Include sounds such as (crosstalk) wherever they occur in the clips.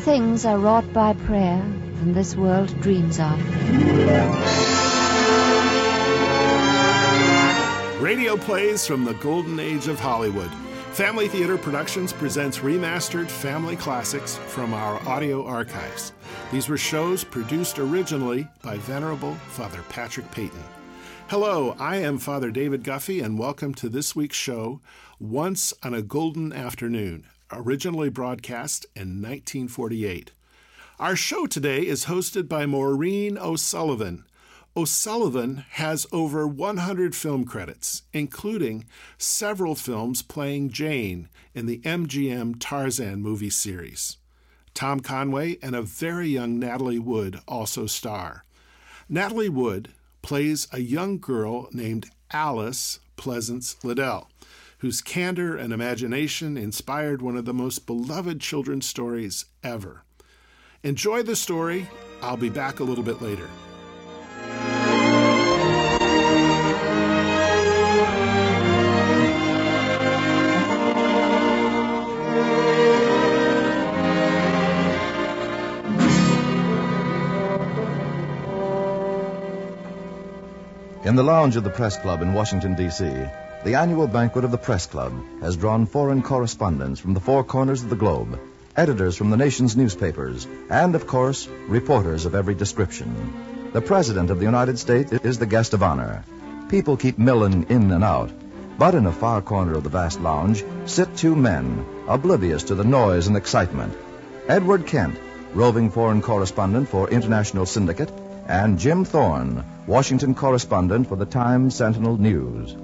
things are wrought by prayer than this world dreams of. Radio plays from the golden age of Hollywood. Family Theater Productions presents remastered family classics from our audio archives. These were shows produced originally by Venerable Father Patrick Peyton. Hello, I am Father David Guffey, and welcome to this week's show, Once on a Golden Afternoon, originally broadcast in 1948. Our show today is hosted by Maureen O'Sullivan. O'Sullivan has over 100 film credits, including several films playing Jane in the MGM Tarzan movie series. Tom Conway and a very young Natalie Wood also star. Natalie Wood plays a young girl named Alice Pleasance Liddell, whose candor and imagination inspired one of the most beloved children's stories ever. Enjoy the story. I'll be back a little bit later. In the lounge of the Press Club in Washington, D.C., the annual banquet of the Press Club has drawn foreign correspondents from the four corners of the globe, editors from the nation's newspapers, and, of course, reporters of every description. The President of the United States is the guest of honor. People keep milling in and out. But in a far corner of the vast lounge sit two men, oblivious to the noise and excitement. Edward Kent, roving foreign correspondent for International Syndicate, and Jim Thorne, Washington correspondent for the Times Sentinel News.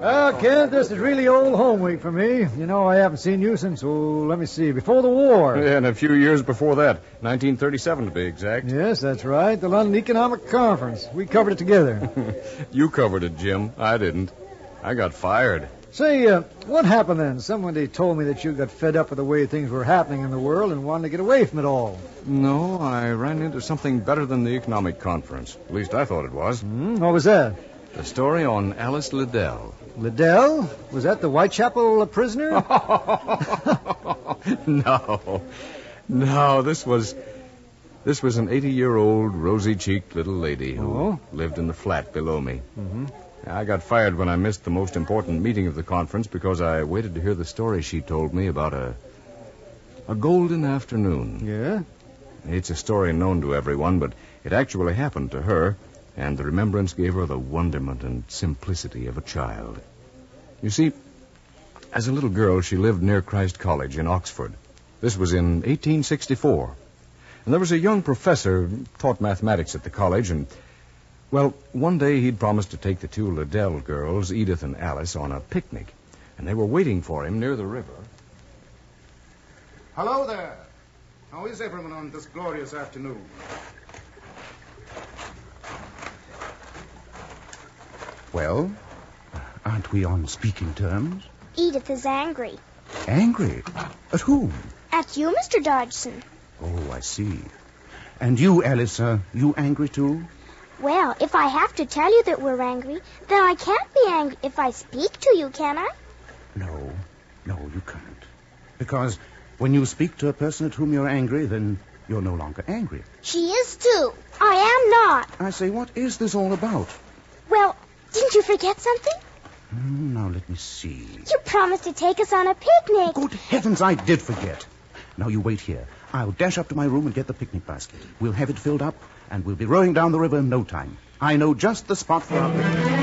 Well, Kent, this is really old home week for me. You know, I haven't seen you since, oh, let me see, before the war. Yeah, and a few years before that, 1937 to be exact. Yes, that's right. The London Economic Conference. We covered it together. (laughs) You covered it, Jim. I didn't. I got fired. Say, uh, what happened then? Somebody told me that you got fed up with the way things were happening in the world and wanted to get away from it all. No, I ran into something better than the economic conference. At least I thought it was. Hmm? What was that? The story on Alice Liddell. Liddell? Was that the Whitechapel prisoner? (laughs) no. No, this was. This was an 80 year old, rosy cheeked little lady who Oh? lived in the flat below me. mm-hmm. I got fired when I missed the most important meeting of the conference because I waited to hear the story she told me about a. a golden afternoon. Yeah? It's a story known to everyone, but it actually happened to her, and the remembrance gave her the wonderment and simplicity of a child. You see, as a little girl, she lived near Christ College in Oxford. This was in 1864. And there was a young professor who taught mathematics at the college, and, well, one day he'd promised to take the two Liddell girls, Edith and Alice, on a picnic. And they were waiting for him near the river. Hello there. How is everyone on this glorious afternoon? Well, aren't we on speaking terms? Edith is angry. Angry? At whom? At you, Mr. Dodgson. Oh, I see. And you, Alice, are you angry too? Well, if I have to tell you that we're angry, then I can't be angry if I speak to you, can I? No, no, you can't. Because when you speak to a person at whom you're angry, then you're no longer angry. She is too. I am not. I say, what is this all about? Well, didn't you forget something? Hmm, now, let me see. You promised to take us on a picnic. Good heavens, I did forget. Now, you wait here. I'll dash up to my room and get the picnic basket. We'll have it filled up, and we'll be rowing down the river in no time. I know just the spot for our picnic.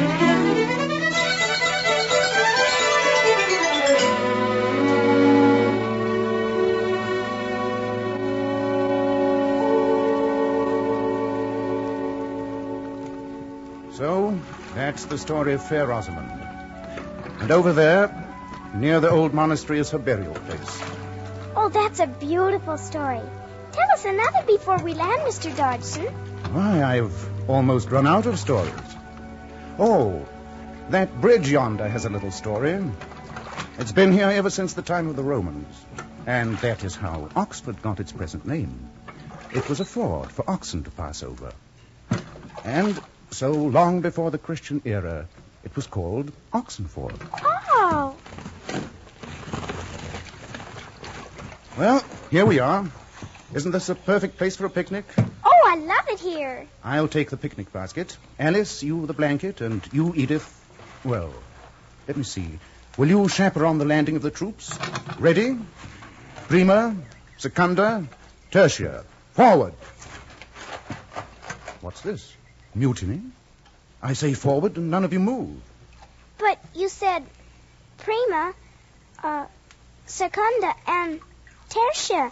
So, that's the story of Fair Rosamond. And over there, near the old monastery, is her burial place. Oh, that's a beautiful story. Us another before we land, Mr. Dodgson. Why, I've almost run out of stories. Oh, that bridge yonder has a little story. It's been here ever since the time of the Romans. And that is how Oxford got its present name. It was a ford for oxen to pass over. And so long before the Christian era, it was called Oxenford. Oh, Well, here we are. Isn't this a perfect place for a picnic? Oh, I love it here. I'll take the picnic basket. Alice, you the blanket, and you, Edith. Well, let me see. Will you chaperone the landing of the troops? Ready? Prima, Secunda, Tertia. Forward. What's this? Mutiny? I say forward and none of you move. But you said Prima, uh, Secunda, and Tertia.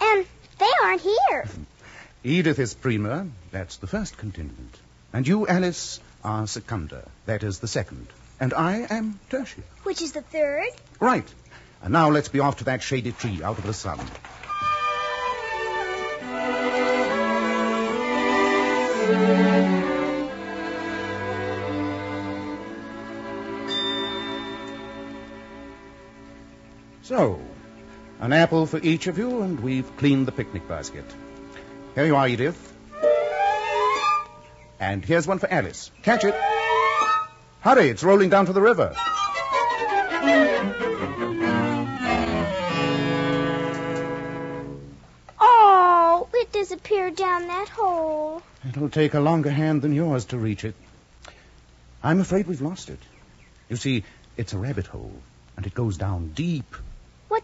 And they aren't here. (laughs) Edith is Prima. That's the first contingent. And you, Alice, are Secunda. That is the second. And I am Tertia. Which is the third? Right. And now let's be off to that shady tree out of the sun. So, an apple for each of you, and we've cleaned the picnic basket. Here you are, Edith. And here's one for Alice. Catch it. Hurry, it's rolling down to the river. Oh, it disappeared down that hole. It'll take a longer hand than yours to reach it. I'm afraid we've lost it. You see, it's a rabbit hole, and it goes down deep.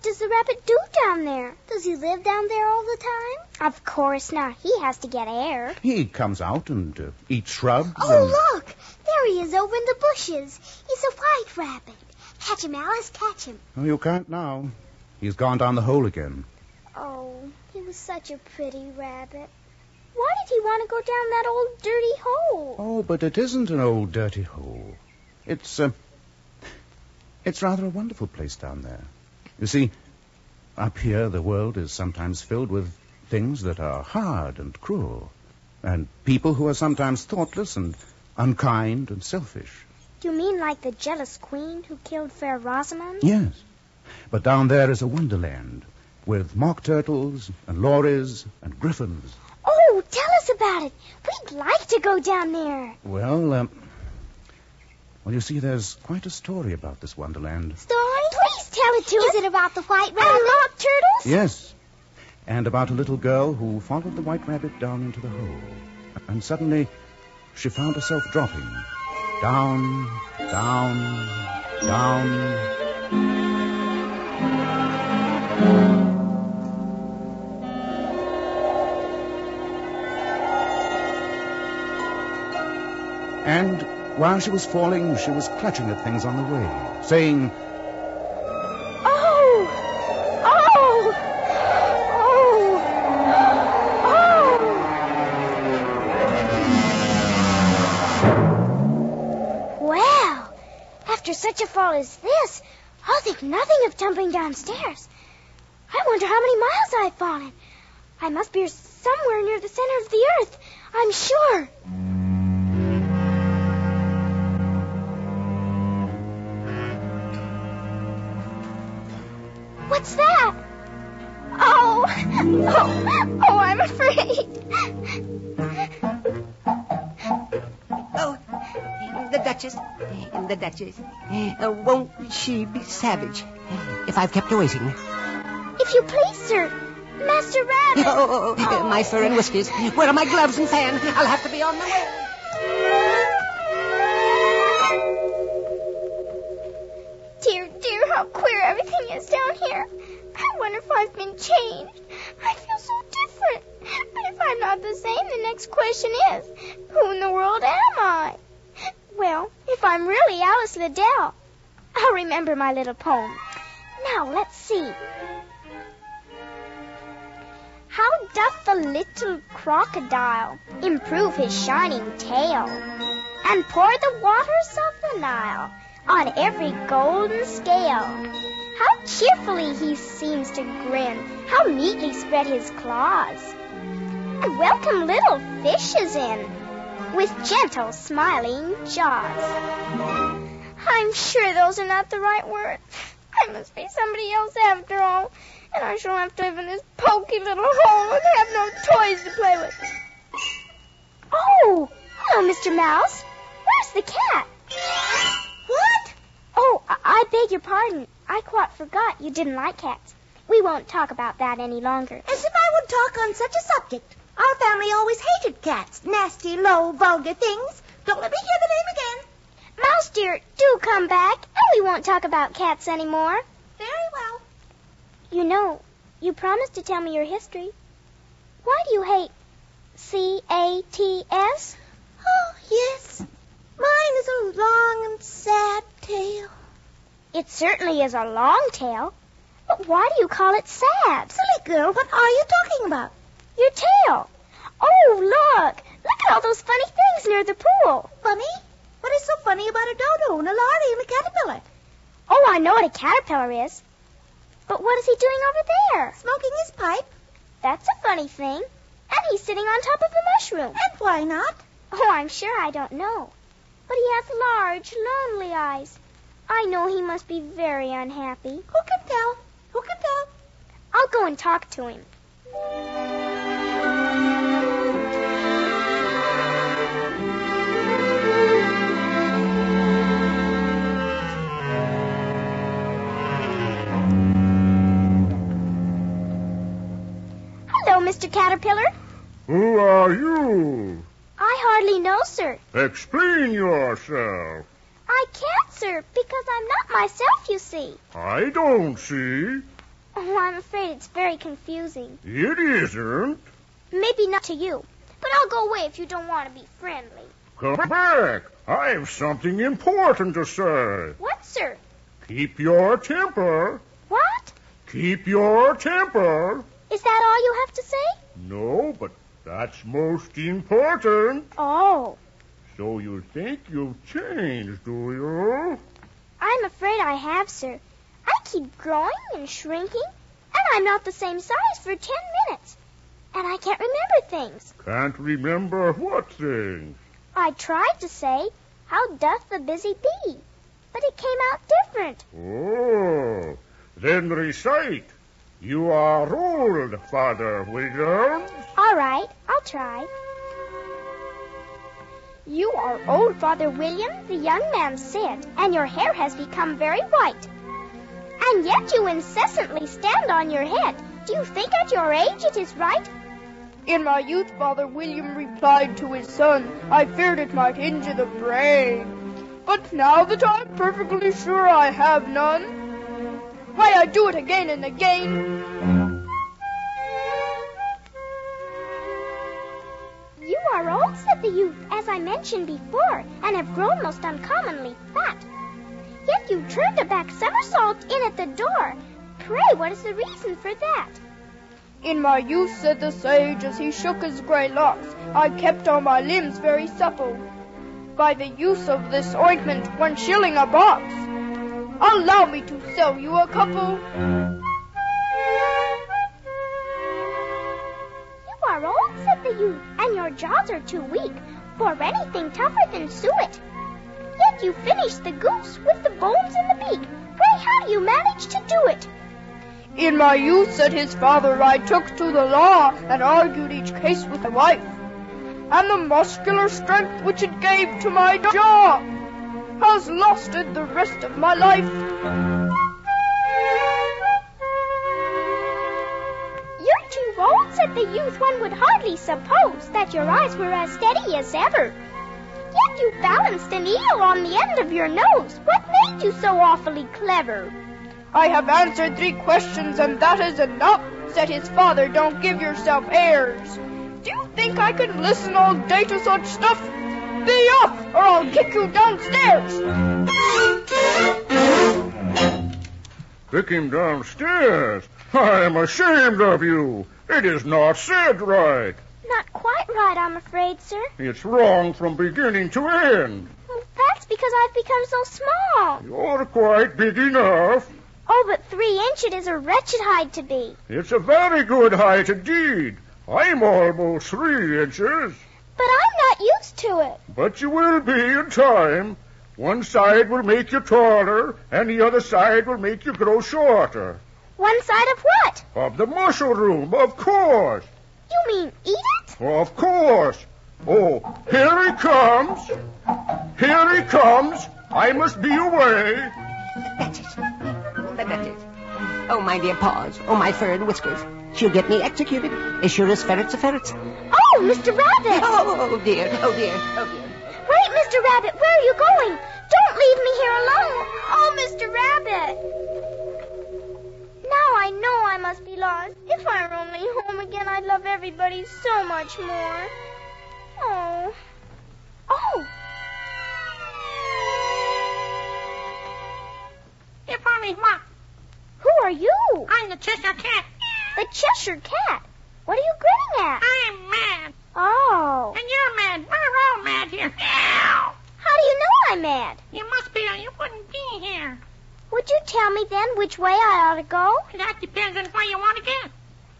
What does the rabbit do down there? Does he live down there all the time? Of course not. He has to get air. He comes out and uh, eats shrubs. Oh, and... look! There he is over in the bushes. He's a white rabbit. Catch him, Alice, catch him. Oh, you can't now. He's gone down the hole again. Oh, he was such a pretty rabbit. Why did he want to go down that old dirty hole? Oh, but it isn't an old dirty hole. It's, uh, it's rather a wonderful place down there. You see, up here the world is sometimes filled with things that are hard and cruel, and people who are sometimes thoughtless and unkind and selfish. You mean like the jealous queen who killed Fair Rosamond? Yes. But down there is a wonderland with mock turtles and lories and griffins. Oh, tell us about it. We'd like to go down there. Well, um, well, you see, there's quite a story about this wonderland. Story? Please tell it to us. Is it about the white rabbit? And mock turtles? Yes. And about a little girl who followed the white rabbit down into the hole. And suddenly, she found herself dropping. Down, down, down. And while she was falling, she was clutching at things on the way, saying, Oh! Oh! Oh! oh! Such a fall as this, I'll think nothing of tumbling downstairs. I wonder how many miles I've fallen. I must be somewhere near the center of the earth, I'm sure. What's that? Oh, oh, oh, I'm afraid. Oh, the Duchess. The Duchess. Uh, won't she be savage if I've kept her waiting? If you please, sir, Master Rabbit. Oh, (laughs) oh, my fur and whiskers. Where are my gloves and fan? I'll have to be on the way. Little poem. Now, let's see. How doth the little crocodile improve his shining tail and pour the waters of the Nile on every golden scale? How cheerfully he seems to grin, how neatly spread his claws, and welcome little fishes in with gentle smiling jaws. I'm sure those are not the right words. I must be somebody else after all, and I shall have to live in this poky little hole and have no toys to play with. Oh, hello, Mr. Mouse. Where's the cat? What? Oh, I, I beg your pardon. I quite forgot you didn't like cats. We won't talk about that any longer. As if I would talk on such a subject. Our family always hated cats. Nasty, low, vulgar things. Don't let me hear the name again. Mouse dear, do come back, and we won't talk about cats anymore. Very well. You know, you promised to tell me your history. Why do you hate C A T S? Oh, yes. Mine is a long and sad tale. It certainly is a long tale. But why do you call it sad? Silly girl, what are you talking about? Your tail. Oh, look. Look at all those funny things near the pool. Funny? What is so funny about a dodo and a larvae and a caterpillar? Oh, I know what a caterpillar is. But what is he doing over there? Smoking his pipe. That's a funny thing. And he's sitting on top of a mushroom. And why not? Oh, I'm sure I don't know. But he has large, lonely eyes. I know he must be very unhappy. Who can tell? Who can tell? I'll go and talk to him. Mr. Caterpillar. Who are you? I hardly know, sir. Explain yourself. I can't, sir, because I'm not myself, you see. I don't see. Oh, I'm afraid it's very confusing. It isn't. Maybe not to you, but I'll go away if you don't want to be friendly. Come back. I've something important to say. What, sir? Keep your temper. What? Keep your temper. Is that all you have to say? No, but that's most important. Oh. So you think you've changed, do you? I'm afraid I have, sir. I keep growing and shrinking, and I'm not the same size for ten minutes. And I can't remember things. Can't remember what things? I tried to say, How doth the busy bee? But it came out different. Oh, then recite. You are old, Father Williams. All right, I'll try. You are old, Father William, the young man said, and your hair has become very white. And yet you incessantly stand on your head. Do you think at your age it is right? In my youth, Father William replied to his son, I feared it might injure the brain. But now that I'm perfectly sure I have none, why, I do it again and again. You are old, said the youth, as I mentioned before, and have grown most uncommonly fat. Yet you turned a back somersault in at the door. Pray, what is the reason for that? In my youth, said the sage, as he shook his grey locks, I kept all my limbs very supple. By the use of this ointment, one shilling a box. Allow me to sell you a couple. You are old, said the youth, and your jaws are too weak for anything tougher than suet. Yet you finished the goose with the bones and the beak. Pray, how do you manage to do it? In my youth, said his father, I took to the law and argued each case with the wife. And the muscular strength which it gave to my jaw has lasted the rest of my life. You're too old, said the youth. One would hardly suppose that your eyes were as steady as ever. Yet you balanced an eel on the end of your nose. What made you so awfully clever? I have answered three questions, and that is enough, said his father. Don't give yourself airs. Do you think I can listen all day to such stuff? Be off, or I'll kick you downstairs. Kick him downstairs. I am ashamed of you. It is not said right. Not quite right, I'm afraid, sir. It's wrong from beginning to end. Well, that's because I've become so small. You're quite big enough. Oh, but three inches is a wretched height to be. It's a very good height indeed. I'm almost three inches. But I'm not used to it. But you will be in time. One side will make you taller, and the other side will make you grow shorter. One side of what? Of the mushroom, of course. You mean eat it? Of course. Oh, here he comes. Here he comes. I must be away. That's it. That's it. Oh, my dear paws. Oh, my fur and whiskers. She'll get me executed. As sure as ferrets are ferrets. Oh, Mr. Rabbit! Oh, oh, dear. Oh, dear. Oh, dear. Wait, Mr. Rabbit, where are you going? Don't leave me here alone. Oh, Mr. Rabbit. Now I know I must be lost. If I were only home again, I'd love everybody so much more. Oh. Oh. If only what? Who are you? I'm the Cheshire Cat. The Cheshire Cat. What are you grinning at? I'm mad. Oh. And you're mad. We're all mad here. Ow! How do you know I'm mad? You must be or you wouldn't be here. Would you tell me then which way I ought to go? That depends on where you want to get.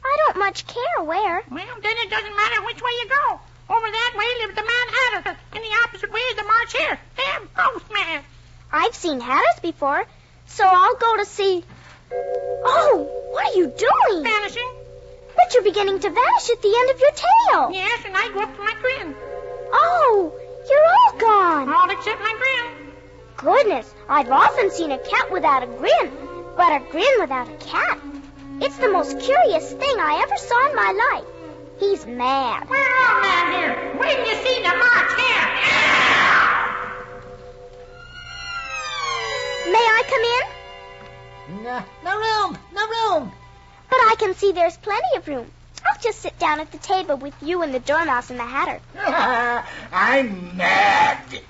I don't much care where. Well, then it doesn't matter which way you go. Over that way lives the Mad Hatter, and the opposite way is the March Hare. They're both mad. I've seen hatters before, so I'll go to see. Oh, what are you doing? Vanishing. But you're beginning to vanish at the end of your tail. Yes, and I go up to my grin. Oh, you're all gone. All except my grin. Goodness, I've often seen a cat without a grin, but a grin without a cat. It's the most curious thing I ever saw in my life. He's mad. We're all mad here. Wait till you see the March Hare. May I come in? No, no room, no room. But I can see there's plenty of room. I'll just sit down at the table with you and the Dormouse and the Hatter. (laughs) I'm mad. The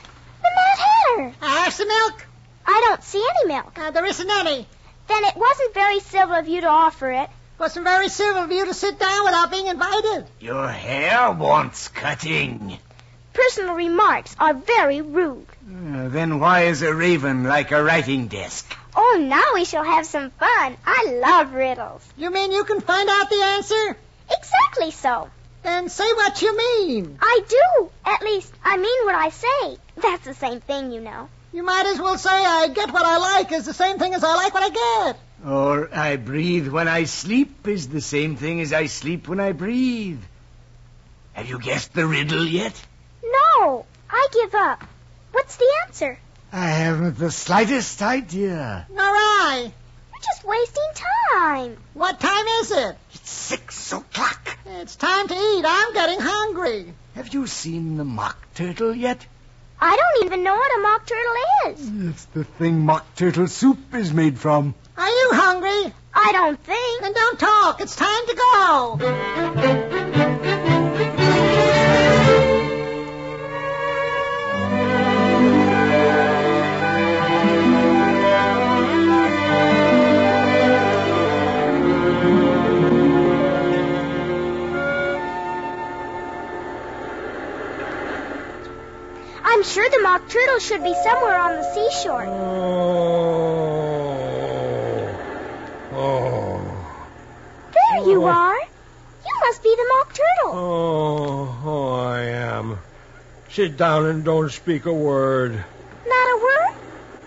Mad Hatter! I Have some milk? I don't see any milk. Uh, there isn't any. Then it wasn't very civil of you to offer it. Wasn't very civil of you to sit down without being invited. Your hair wants cutting. Personal remarks are very rude. Uh, then why is a raven like a writing desk? Oh, now we shall have some fun. I love riddles. You mean you can find out the answer? Exactly so. Then say what you mean. I do. At least, I mean what I say. That's the same thing, you know. You might as well say I get what I like is the same thing as I like what I get. Or I breathe when I sleep is the same thing as I sleep when I breathe. Have you guessed the riddle yet? No, I give up. What's the answer? I haven't the slightest idea. Nor I. We're just wasting time. What time is it? It's six o'clock. It's time to eat. I'm getting hungry. Have you seen the mock turtle yet? I don't even know what a mock turtle is. It's the thing mock turtle soup is made from. Are you hungry? I don't think. Then don't talk. It's time to go. Should be somewhere on the seashore. Oh. Oh. There you are. You must be the mock turtle. Oh, oh, I am. Sit down and don't speak a word. Not a word?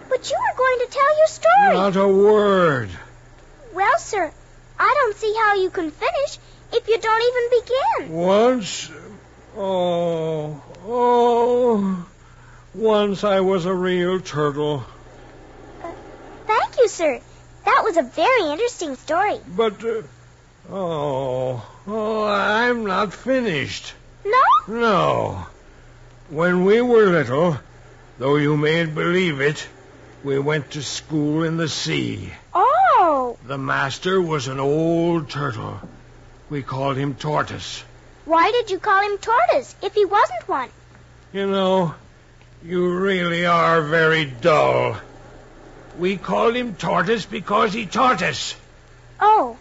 But you were going to tell your story. Not a word. Well, sir, I don't see how you can finish if you don't even begin. Once. Oh, oh. Once I was a real turtle. Thank you, sir. That was a very interesting story. But. Uh, oh, oh, I'm not finished. No? No. When we were little, though you mayn't believe it, we went to school in the sea. Oh. The master was an old turtle. We called him Tortoise. Why did you call him Tortoise if he wasn't one? You know, you really are very dull. We called him Tortoise because he taught us. Oh.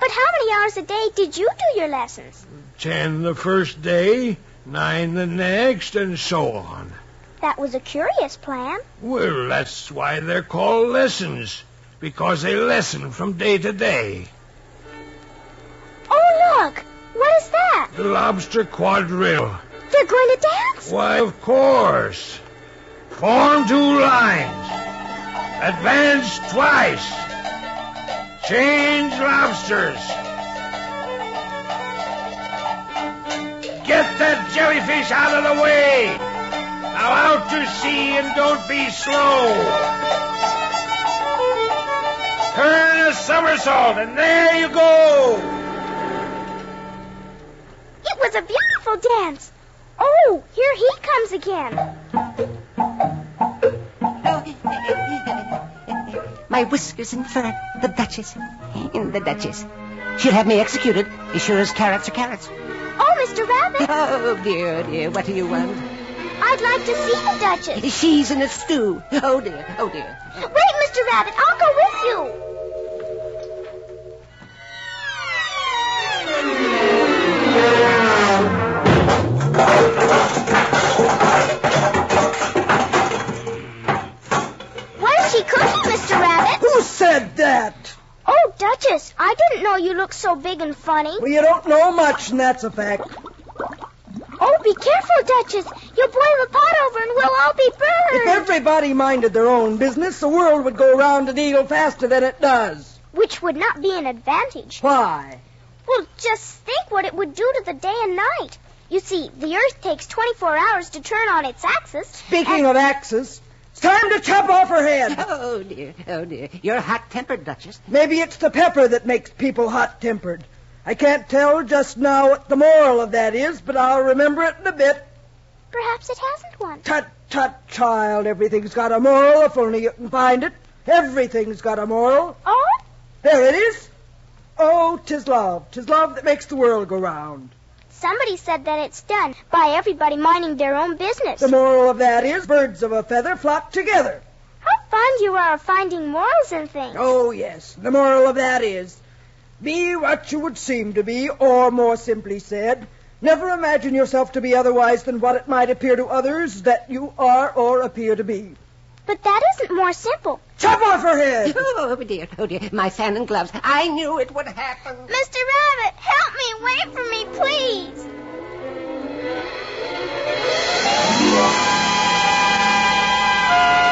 But how many hours a day did you do your lessons? Ten the first day, nine the next, and so on. That was a curious plan. Well, that's why they're called lessons, because they lesson from day to day. Oh, look! What is that? The lobster quadrille. They're going to dance? Why, of course. Form two lines. Advance twice. Change lobsters. Get that jellyfish out of the way. Now out to sea and don't be slow. Turn a somersault, and there you go. It was a beautiful dance. Oh, here he comes again. My whiskers and fur, the Duchess. The Duchess. She'll have me executed as sure as carrots are carrots. Oh, Mr. Rabbit. Oh, dear, dear, what do you want? I'd like to see the Duchess. She's in a stew. Oh, dear, oh, dear. Wait, Mr. Rabbit. I'll go with you. Didn't know you looked so big and funny. Well, you don't know much, and that's a fact. Oh, be careful, Duchess. You'll boil the pot over and we'll all be burned. If everybody minded their own business, the world would go round a deal faster than it does. Which would not be an advantage. Why? Well, just think what it would do to the day and night. You see, the Earth takes 24 hours to turn on its axis. Speaking of axes, it's time to chop off her head. (laughs) Oh, dear, oh, dear. You're hot-tempered, Duchess. Maybe it's the pepper that makes people hot-tempered. I can't tell just now what the moral of that is, but I'll remember it in a bit. Perhaps it hasn't one. Tut, tut, child. Everything's got a moral if only you can find it. Everything's got a moral. Oh? There it is. Oh, 'tis love. 'Tis love that makes the world go round. Somebody said that it's done by everybody minding their own business. The moral of that is birds of a feather flock together. How fond you are of finding morals in things. Oh, yes. The moral of that is be what you would seem to be, or more simply said, never imagine yourself to be otherwise than what it might appear to others that you are or appear to be. But that isn't more simple. Chop off her head! (laughs) Oh, dear, oh, dear. My fan and gloves. I knew it would happen. Mr. Rabbit, help me. Wait for me, please. Alice?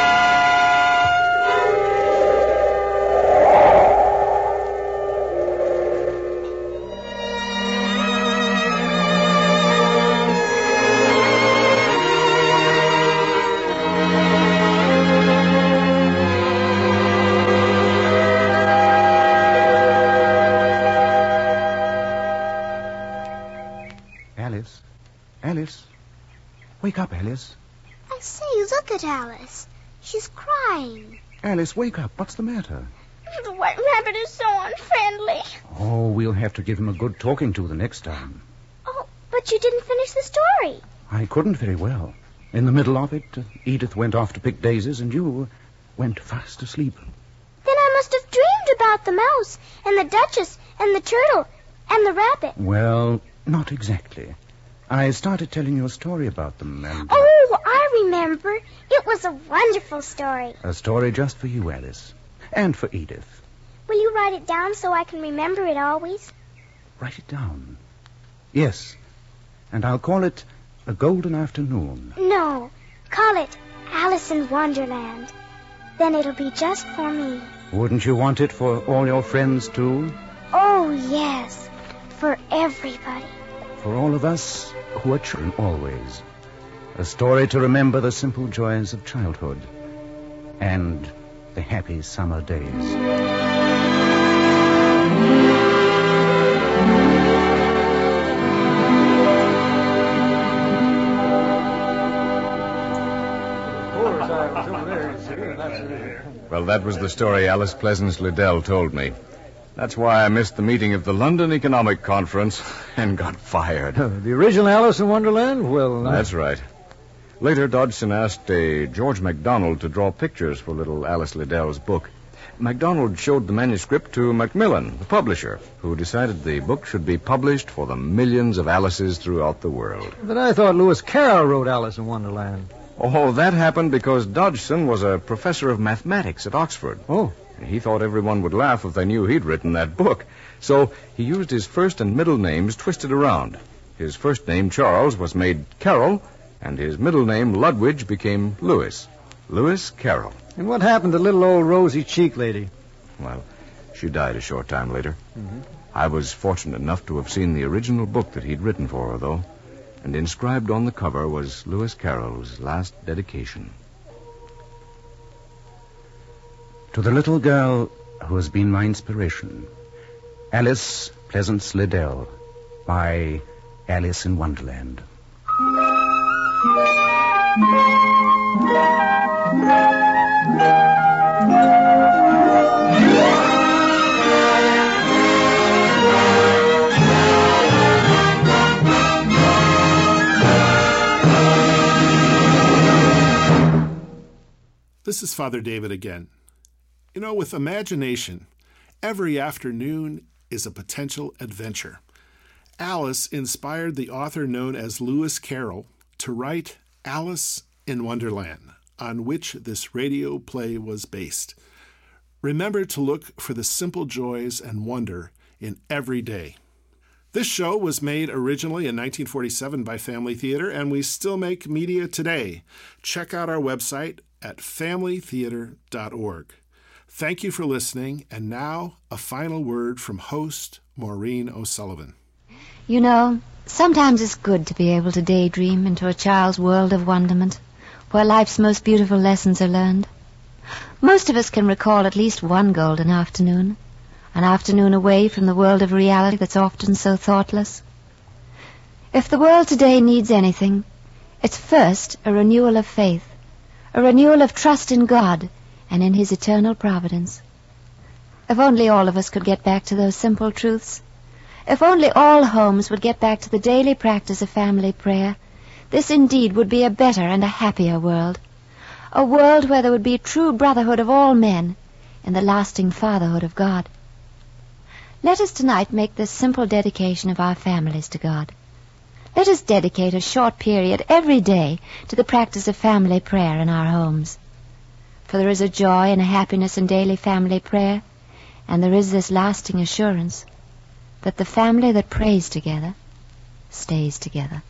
Alice, wake up. What's the matter? The White Rabbit is so unfriendly. Oh, we'll have to give him a good talking to the next time. Oh, but you didn't finish the story. I couldn't very well. In the middle of it, uh, Edith went off to pick daisies, and you went fast asleep. Then I must have dreamed about the mouse and the Duchess and the turtle and the rabbit. Well, not exactly. I started telling you a story about them, and Oh, I remember. It was a wonderful story. a story just for you, Alice, and for Edith. Will you write it down so I can remember it always? Write it down. Yes, and I'll call it A Golden Afternoon. No. Call it Alice in Wonderland. Then it'll be just for me. Wouldn't you want it for all your friends, too? Oh, yes. For everybody. For all of us who are children always. A story to remember the simple joys of childhood and the happy summer days. Well, that was the story Alice Pleasance Liddell told me. That's why I missed the meeting of the London Economic Conference (laughs) and got fired. The original Alice in Wonderland? Well, uh, That's right. Later, Dodgson asked a George MacDonald to draw pictures for little Alice Liddell's book. MacDonald showed the manuscript to Macmillan, the publisher, who decided the book should be published for the millions of Alices throughout the world. But I thought Lewis Carroll wrote Alice in Wonderland. Oh, that happened because Dodgson was a professor of mathematics at Oxford. Oh. He thought everyone would laugh if they knew he'd written that book. So he used his first and middle names twisted around. His first name, Charles, was made Carroll, and his middle name, Ludwig, became Lewis. Lewis Carroll. And what happened to little old rosy cheek lady? Well, she died a short time later. Mm-hmm. I was fortunate enough to have seen the original book that he'd written for her, though. And inscribed on the cover was Lewis Carroll's last dedication. To the little girl who has been my inspiration. Alice Pleasance Liddell by Alice in Wonderland. This is Father David again. You know, with imagination, every afternoon is a potential adventure. Alice inspired the author known as Lewis Carroll to write Alice in Wonderland, on which this radio play was based. Remember to look for the simple joys and wonder in every day. This show was made originally in 1947 by Family Theater, and we still make media today. Check out our website at familytheater.org. Thank you for listening, and now a final word from host Maureen O'Sullivan. You know, sometimes it's good to be able to daydream into a child's world of wonderment, where life's most beautiful lessons are learned. Most of us can recall at least one golden afternoon, an afternoon away from the world of reality that's often so thoughtless. If the world today needs anything, it's first a renewal of faith, a renewal of trust in God and in His eternal providence. If only all of us could get back to those simple truths, if only all homes would get back to the daily practice of family prayer, this indeed would be a better and a happier world. A world where there would be true brotherhood of all men and the lasting fatherhood of God. Let us tonight make this simple dedication of our families to God. Let us dedicate a short period every day to the practice of family prayer in our homes. For there is a joy and a happiness in daily family prayer, and there is this lasting assurance that the family that prays together stays together.